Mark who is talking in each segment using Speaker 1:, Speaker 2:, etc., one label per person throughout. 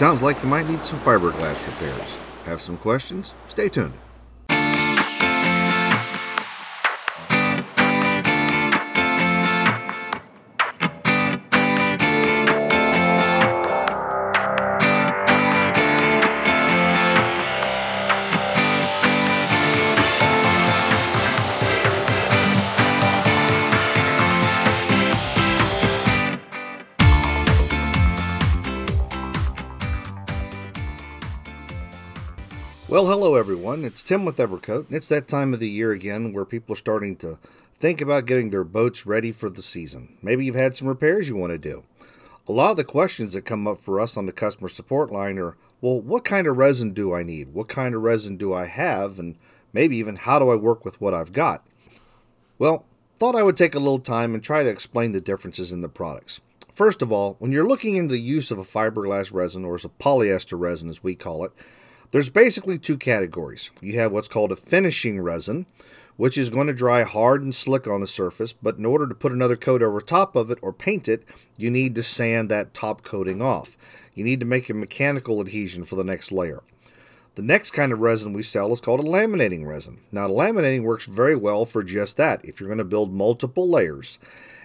Speaker 1: Sounds like you might need some fiberglass repairs. Have some questions? Stay tuned. Well, hello everyone. It's Tim with Evercoat, and it's that time of the year again where people are starting to think about getting their boats ready for the season. Maybe you've had some repairs you want to do. A lot of the questions that come up for us on the customer support line are, well, what kind of resin do I need? What kind of resin do I have? And maybe even how do I work with what I've got? Well, thought I would take a little time and try to explain the differences in the products. First of all, when you're looking into the use of a fiberglass resin, or as a polyester resin as we call it, there's basically two categories. You have what's called a finishing resin, which is going to dry hard and slick on the surface, but in order to put another coat over top of it or paint it, you need to sand that top coating off. You need to make a mechanical adhesion for the next layer. The next kind of resin we sell is called a laminating resin. Now, laminating works very well for just that if you're going to build multiple layers,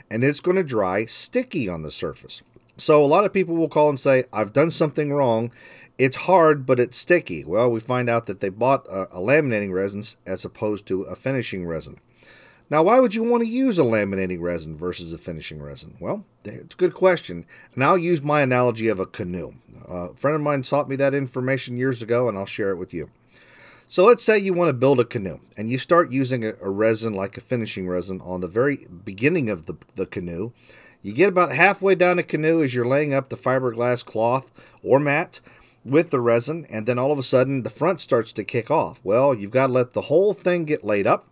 Speaker 1: and it's going to dry sticky on the surface. So, a lot of people will call and say, I've done something wrong, it's hard, but it's sticky. Well, we find out that they bought a, a, laminating resin as opposed to a finishing resin. Now, why would you want to use a laminating resin versus a finishing resin? Well, it's a good question, and I'll use my analogy of a canoe. Uh, a friend of mine taught me that information years ago, and I'll share it with you. So let's say you want to build a canoe, and you start using a, a resin like a finishing resin on the very beginning of the, the canoe. You get about halfway down the canoe as you're laying up the fiberglass cloth or mat, with the resin, and then all of a sudden the front starts to kick off. Well, you've got to let the whole thing get laid up,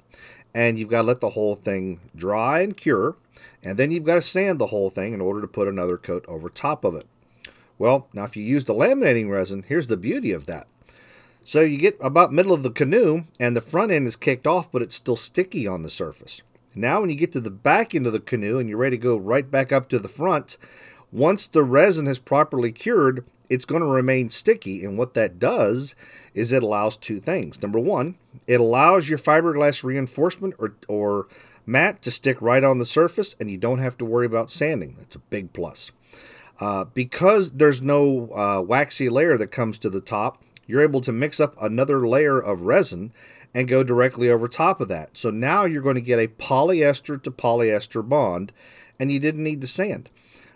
Speaker 1: and you've got to let the whole thing dry and cure, and then you've got to sand the whole thing in order to put another coat over top of it. Well, now if you use the laminating resin, here's the beauty of that. So you get about middle of the canoe, and the front end is kicked off, but it's still sticky on the surface. Now when you get to the back end of the canoe and you're ready to go right back up to the front, once the resin has properly cured, it's going to remain sticky. And what that does is it allows two things. Number one, it allows your fiberglass reinforcement or, or mat to stick right on the surface and you don't have to worry about sanding. That's a big plus. Uh, because there's no uh, waxy layer that comes to the top, you're able to mix up another layer of resin and go directly over top of that. So now you're going to get a polyester to polyester bond and you didn't need to sand.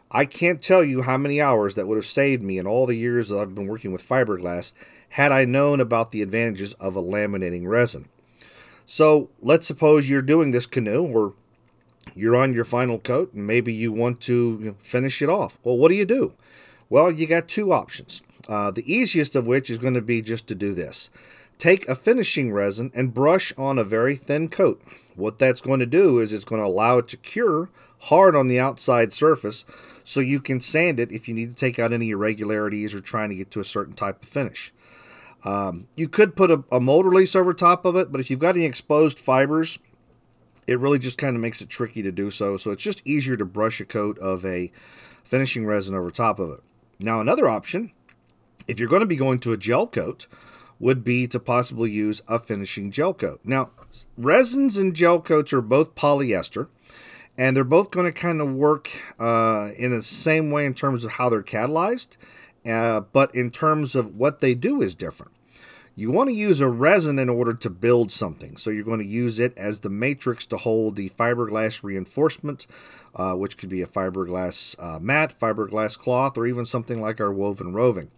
Speaker 1: I can't tell you how many hours that would have saved me in all the years that I've been working with fiberglass had I known about the advantages of a laminating resin. So let's suppose you're doing this canoe or you're on your final coat and maybe you want to finish it off. Well, what do you do? Well, you got two options. Uh, the easiest of which is going to be just to do this. Take a finishing resin and brush on a very thin coat. What that's going to do is it's going to allow it to cure hard on the outside surface so you can sand it if you need to take out any irregularities or trying to get to a certain type of finish. Um, you could put a, a mold release over top of it, but if you've got any exposed fibers, it really just kind of makes it tricky to do so. So it's just easier to brush a coat of a finishing resin over top of it. Now, another option, if you're going to be going to a gel coat, would be to possibly use a finishing gel coat. Now, resins and gel coats are both polyester, and they're both going to kind of work uh, in the same way in terms of how they're catalyzed, uh, but in terms of what they do is different. You want to use a resin in order to build something, so you're going to use it as the matrix to hold the fiberglass reinforcement, uh, which could be a fiberglass uh, mat, fiberglass cloth, or even something like our woven roving.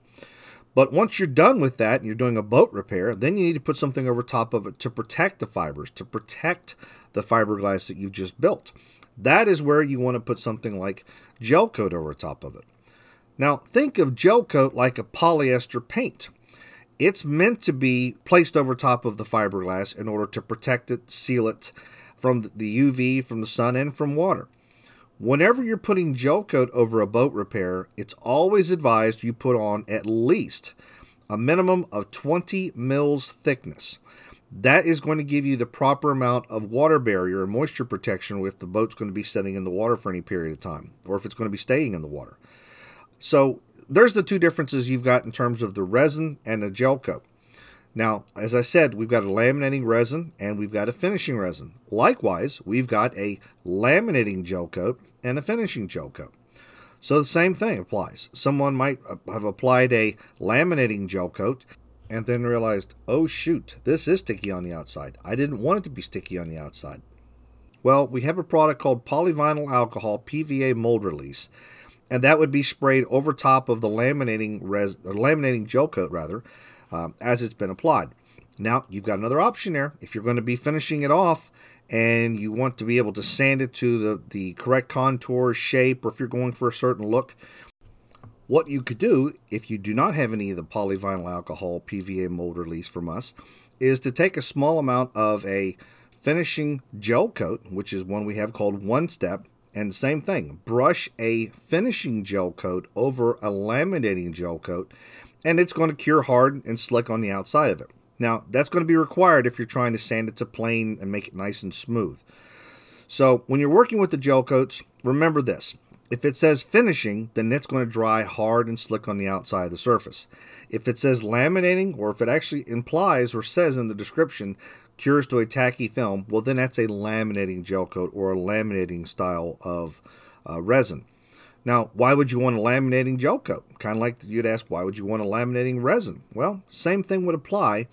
Speaker 1: But once you're done with that and you're doing a boat repair, then you need to put something over top of it to protect the fibers, to protect the fiberglass that you've just built. That is where you want to put something like gel coat over top of it. Now, think of gel coat like a polyester paint. It's meant to be placed over top of the fiberglass in order to protect it, seal it from the UV, from the sun, and from water. Whenever you're putting gel coat over a boat repair, it's always advised you put on at least a minimum of 20 mils thickness. That is going to give you the proper amount of water barrier and moisture protection if the boat's going to be sitting in the water for any period of time or if it's going to be staying in the water. So there's the two differences you've got in terms of the resin and the gel coat. Now, as I said, we've got a laminating resin and we've got a finishing resin. Likewise, we've got a laminating gel coat and a finishing gel coat. So the same thing applies. Someone might have applied a laminating gel coat and then realized, oh shoot, this is sticky on the outside. I didn't want it to be sticky on the outside. Well, we have a product called polyvinyl alcohol PVA mold release, and that would be sprayed over top of the laminating res laminating gel coat rather, um, as it's been applied. Now you've got another option there. If you're going to be finishing it off and you want to be able to sand it to the, the correct contour, shape, or if you're going for a certain look, what you could do if you do not have any of the polyvinyl alcohol PVA mold release from us is to take a small amount of a finishing gel coat, which is one we have called One Step, and same thing, brush a finishing gel coat over a laminating gel coat, and it's going to cure hard and slick on the outside of it. Now, that's going to be required if you're trying to sand it to plane and make it nice and smooth. So, when you're working with the gel coats, remember this. If it says finishing, then it's going to dry hard and slick on the outside of the surface. If it says laminating, or if it actually implies or says in the description cures to a tacky film, well, then that's a laminating gel coat or a laminating style of uh, resin. Now, why would you want a laminating gel coat? Kind of like you'd ask, why would you want a laminating resin? Well, same thing would apply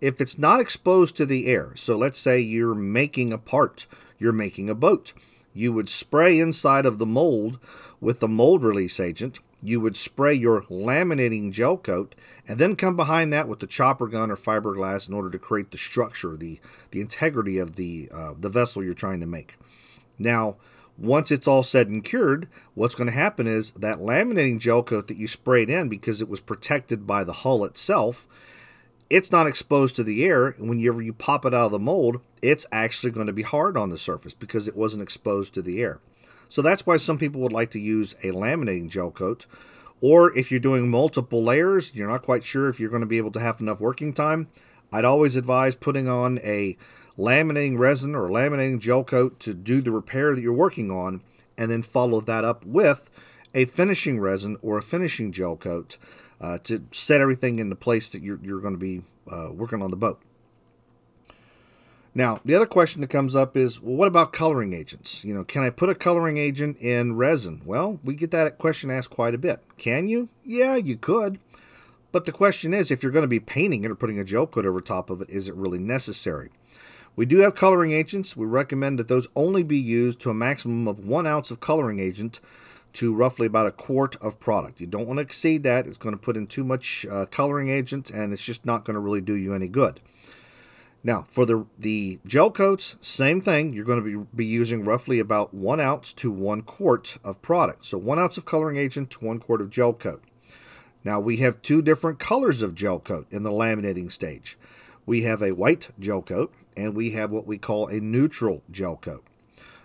Speaker 1: if it's not exposed to the air. So let's say you're making a part, you're making a boat. You would spray inside of the mold with the mold release agent you would spray your laminating gel coat and then come behind that with the chopper gun or fiberglass in order to create the structure, the, the integrity of the, uh, the vessel you're trying to make. Now, once it's all said and cured, what's going to happen is that laminating gel coat that you sprayed in because it was protected by the hull itself, it's not exposed to the air. And whenever you pop it out of the mold, it's actually going to be hard on the surface because it wasn't exposed to the air. So that's why some people would like to use a laminating gel coat. Or if you're doing multiple layers, you're not quite sure if you're going to be able to have enough working time, I'd always advise putting on a laminating resin or laminating gel coat to do the repair that you're working on, and then follow that up with a finishing resin or a finishing gel coat uh, to set everything into place that you're, you're going to be uh, working on the boat. Now, the other question that comes up is, well, what about coloring agents? You know, can I put a coloring agent in resin? Well, we get that question asked quite a bit. Can you? Yeah, you could. But the question is, if you're going to be painting it or putting a gel coat over top of it, is it really necessary? We do have coloring agents. We recommend that those only be used to a maximum of one ounce of coloring agent to roughly about a quart of product. You don't want to exceed that. It's going to put in too much uh, coloring agent and it's just not going to really do you any good. Now, for the, the gel coats, same thing. You're going to be, be using roughly about one ounce to one quart of product. So one ounce of coloring agent to one quart of gel coat. Now, we have two different colors of gel coat in the laminating stage. We have a white gel coat, and we have what we call a neutral gel coat.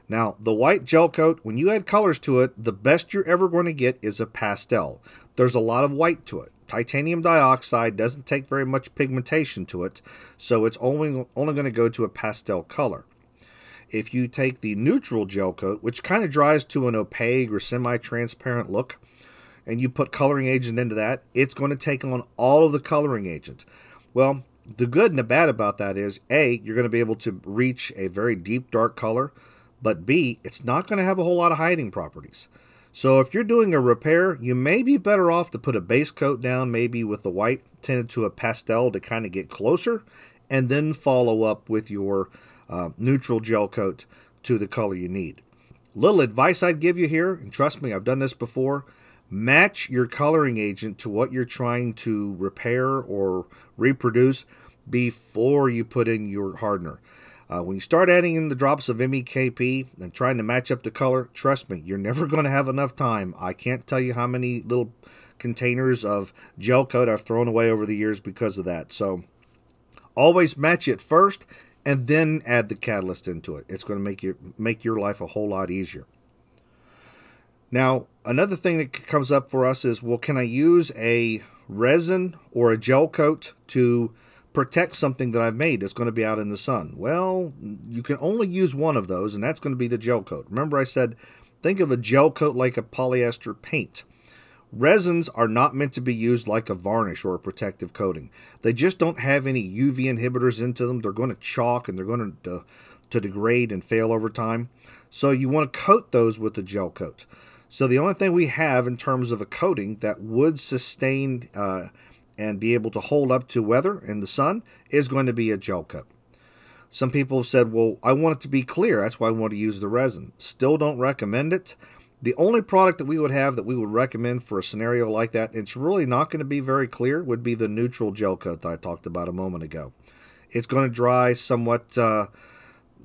Speaker 1: Now, the white gel coat, when you add colors to it, the best you're ever going to get is a pastel. There's a lot of white to it titanium dioxide doesn't take very much pigmentation to it, so it's only, only going to go to a pastel color. If you take the neutral gel coat, which kind of dries to an opaque or semi-transparent look, and you put coloring agent into that, it's going to take on all of the coloring agent. Well, the good and the bad about that is, A, you're going to be able to reach a very deep dark color, but B, it's not going to have a whole lot of hiding properties. So if you're doing a repair, you may be better off to put a base coat down, maybe with the white tinted to a pastel to kind of get closer, and then follow up with your uh, neutral gel coat to the color you need. Little advice I'd give you here, and trust me, I've done this before. Match your coloring agent to what you're trying to repair or reproduce before you put in your hardener. Uh, when you start adding in the drops of MEKP and trying to match up the color, trust me, you're never going to have enough time. I can't tell you how many little containers of gel coat I've thrown away over the years because of that. So always match it first and then add the catalyst into it. It's going to make you make your life a whole lot easier. Now, another thing that comes up for us is, well, can I use a resin or a gel coat to protect something that I've made that's going to be out in the sun? Well, you can only use one of those, and that's going to be the gel coat. Remember I said, think of a gel coat like a polyester paint. Resins are not meant to be used like a varnish or a protective coating. They just don't have any UV inhibitors into them. They're going to chalk and they're going to, to degrade and fail over time. So you want to coat those with a gel coat. So the only thing we have in terms of a coating that would sustain uh, and be able to hold up to weather and the sun is going to be a gel coat. Some people have said, well, I want it to be clear. That's why I want to use the resin. Still don't recommend it. The only product that we would have that we would recommend for a scenario like that, it's really not going to be very clear, would be the neutral gel coat that I talked about a moment ago. It's going to dry somewhat uh,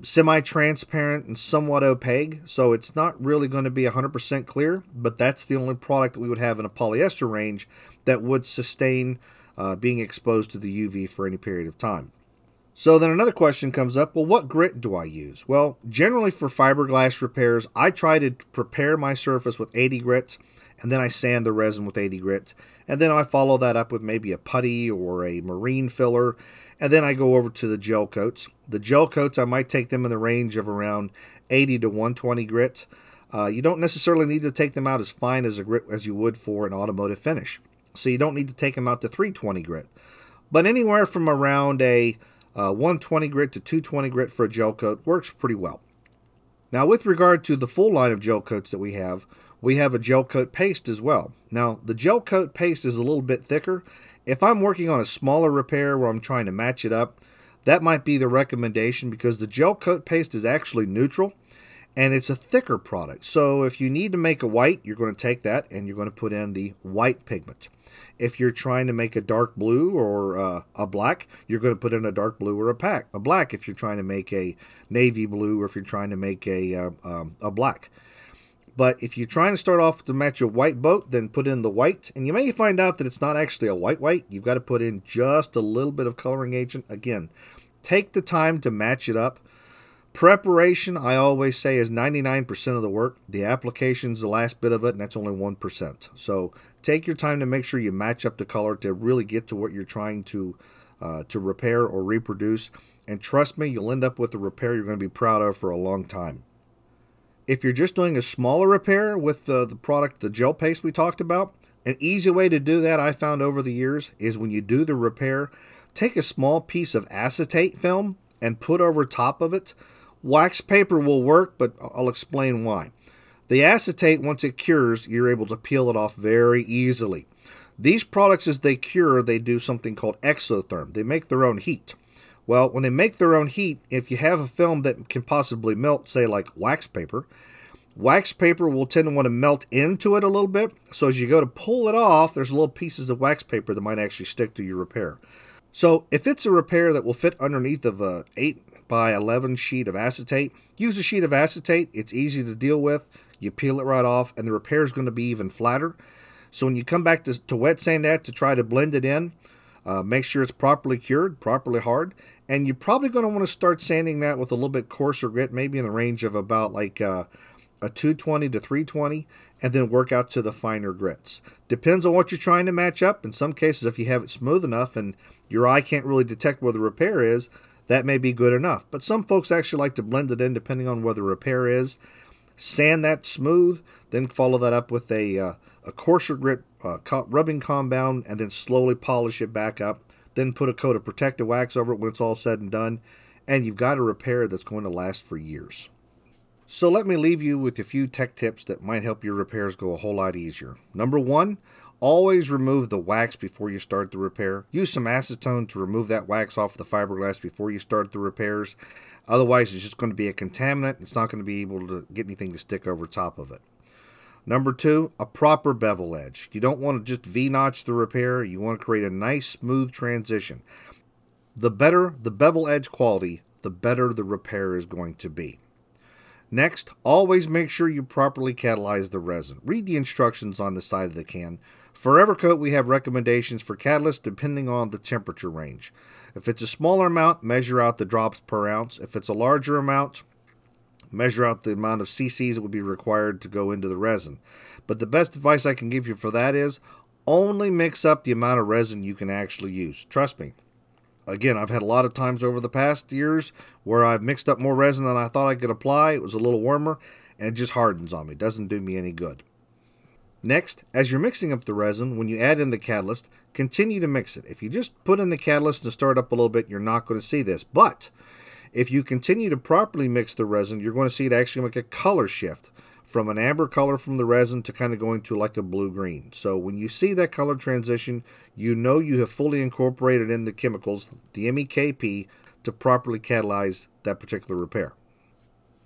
Speaker 1: semi-transparent and somewhat opaque, so it's not really going to be 100% clear, but that's the only product that we would have in a polyester range that would sustain uh, being exposed to the UV for any period of time. So then another question comes up, well, what grit do I use? Well, generally for fiberglass repairs, I try to prepare my surface with 80 grits, and then I sand the resin with 80 grits, and then I follow that up with maybe a putty or a marine filler, and then I go over to the gel coats. The gel coats, I might take them in the range of around 80 to 120 grit. Uh, you don't necessarily need to take them out as fine as a grit as you would for an automotive finish. So you don't need to take them out to 320 grit. But anywhere from around a uh, 120 grit to 220 grit for a gel coat works pretty well. Now, with regard to the full line of gel coats that we have, we have a gel coat paste as well. Now, the gel coat paste is a little bit thicker. If I'm working on a smaller repair where I'm trying to match it up, that might be the recommendation because the gel coat paste is actually neutral and it's a thicker product. So if you need to make a white, you're going to take that and you're going to put in the white pigment. If you're trying to make a dark blue or uh, a black, you're going to put in a dark blue or a pack a black. If you're trying to make a navy blue or if you're trying to make a uh, um, a black. But if you're trying to start off to match a white boat, then put in the white. And you may find out that it's not actually a white white. You've got to put in just a little bit of coloring agent. Again, take the time to match it up. Preparation, I always say, is 99% of the work. The application is the last bit of it, and that's only 1%. So take your time to make sure you match up the color to really get to what you're trying to uh, to repair or reproduce. And trust me, you'll end up with a repair you're going to be proud of for a long time. If you're just doing a smaller repair with the, the product, the gel paste we talked about, an easy way to do that I found over the years is when you do the repair, take a small piece of acetate film and put over top of it. Wax paper will work, but I'll explain why. The acetate, once it cures, you're able to peel it off very easily. These products, as they cure, they do something called exotherm. They make their own heat. Well, when they make their own heat, if you have a film that can possibly melt, say like wax paper, wax paper will tend to want to melt into it a little bit. So as you go to pull it off, there's little pieces of wax paper that might actually stick to your repair. So if it's a repair that will fit underneath of a 8 by 11 sheet of acetate, use a sheet of acetate. It's easy to deal with. You peel it right off, and the repair is going to be even flatter. So when you come back to, to wet sand that to try to blend it in, uh, make sure it's properly cured, properly hard, and you're probably going to want to start sanding that with a little bit coarser grit, maybe in the range of about like uh, a 220 to 320, and then work out to the finer grits. Depends on what you're trying to match up. In some cases, if you have it smooth enough and your eye can't really detect where the repair is, that may be good enough. But some folks actually like to blend it in depending on where the repair is sand that smooth, then follow that up with a, uh, a coarser grit uh, rubbing compound, and then slowly polish it back up. Then put a coat of protective wax over it when it's all said and done, and you've got a repair that's going to last for years. So let me leave you with a few tech tips that might help your repairs go a whole lot easier. Number one, always remove the wax before you start the repair. Use some acetone to remove that wax off the fiberglass before you start the repairs. Otherwise, it's just going to be a contaminant. It's not going to be able to get anything to stick over top of it. Number two, a proper bevel edge. You don't want to just V-notch the repair. You want to create a nice, smooth transition. The better the bevel edge quality, the better the repair is going to be. Next, always make sure you properly catalyze the resin. Read the instructions on the side of the can. For Evercoat, we have recommendations for catalyst depending on the temperature range. If it's a smaller amount, measure out the drops per ounce. If it's a larger amount, measure out the amount of cc's that would be required to go into the resin. But the best advice I can give you for that is only mix up the amount of resin you can actually use. Trust me. Again, I've had a lot of times over the past years where I've mixed up more resin than I thought I could apply. It was a little warmer and it just hardens on me. Doesn't do me any good. Next, as you're mixing up the resin, when you add in the catalyst, continue to mix it. If you just put in the catalyst and stir it up a little bit, you're not going to see this. But if you continue to properly mix the resin, you're going to see it actually make a color shift from an amber color from the resin to kind of going to like a blue-green. So when you see that color transition, you know you have fully incorporated in the chemicals, the MEKP, to properly catalyze that particular repair.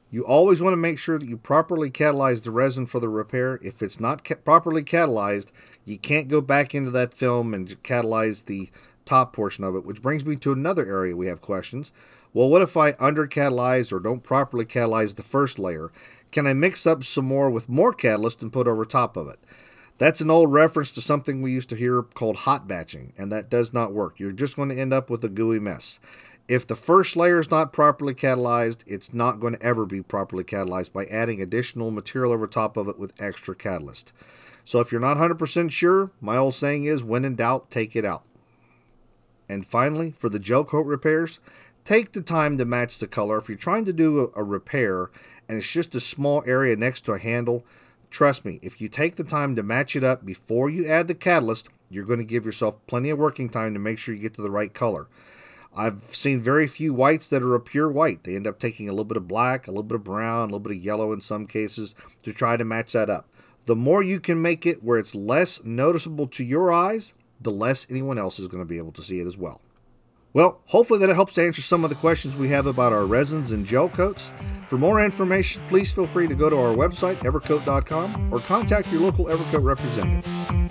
Speaker 1: You always want to make sure that you properly catalyze the resin for the repair. If it's not ca properly catalyzed, you can't go back into that film and catalyze the top portion of it, which brings me to another area we have questions. Well, what if I under catalyze or don't properly catalyze the first layer? Can I mix up some more with more catalyst and put over top of it? That's an old reference to something we used to hear called hot batching, and that does not work. You're just going to end up with a gooey mess. If the first layer is not properly catalyzed, it's not going to ever be properly catalyzed by adding additional material over top of it with extra catalyst. So if you're not 100% sure, my old saying is when in doubt, take it out. And finally, for the gel coat repairs, take the time to match the color. If you're trying to do a, a repair and it's just a small area next to a handle, trust me, if you take the time to match it up before you add the catalyst, you're going to give yourself plenty of working time to make sure you get to the right color. I've seen very few whites that are a pure white. They end up taking a little bit of black, a little bit of brown, a little bit of yellow in some cases to try to match that up. The more you can make it where it's less noticeable to your eyes, the less anyone else is going to be able to see it as well. Well, hopefully that helps to answer some of the questions we have about our resins and gel coats. For more information, please feel free to go to our website, evercoat.com, or contact your local Evercoat representative.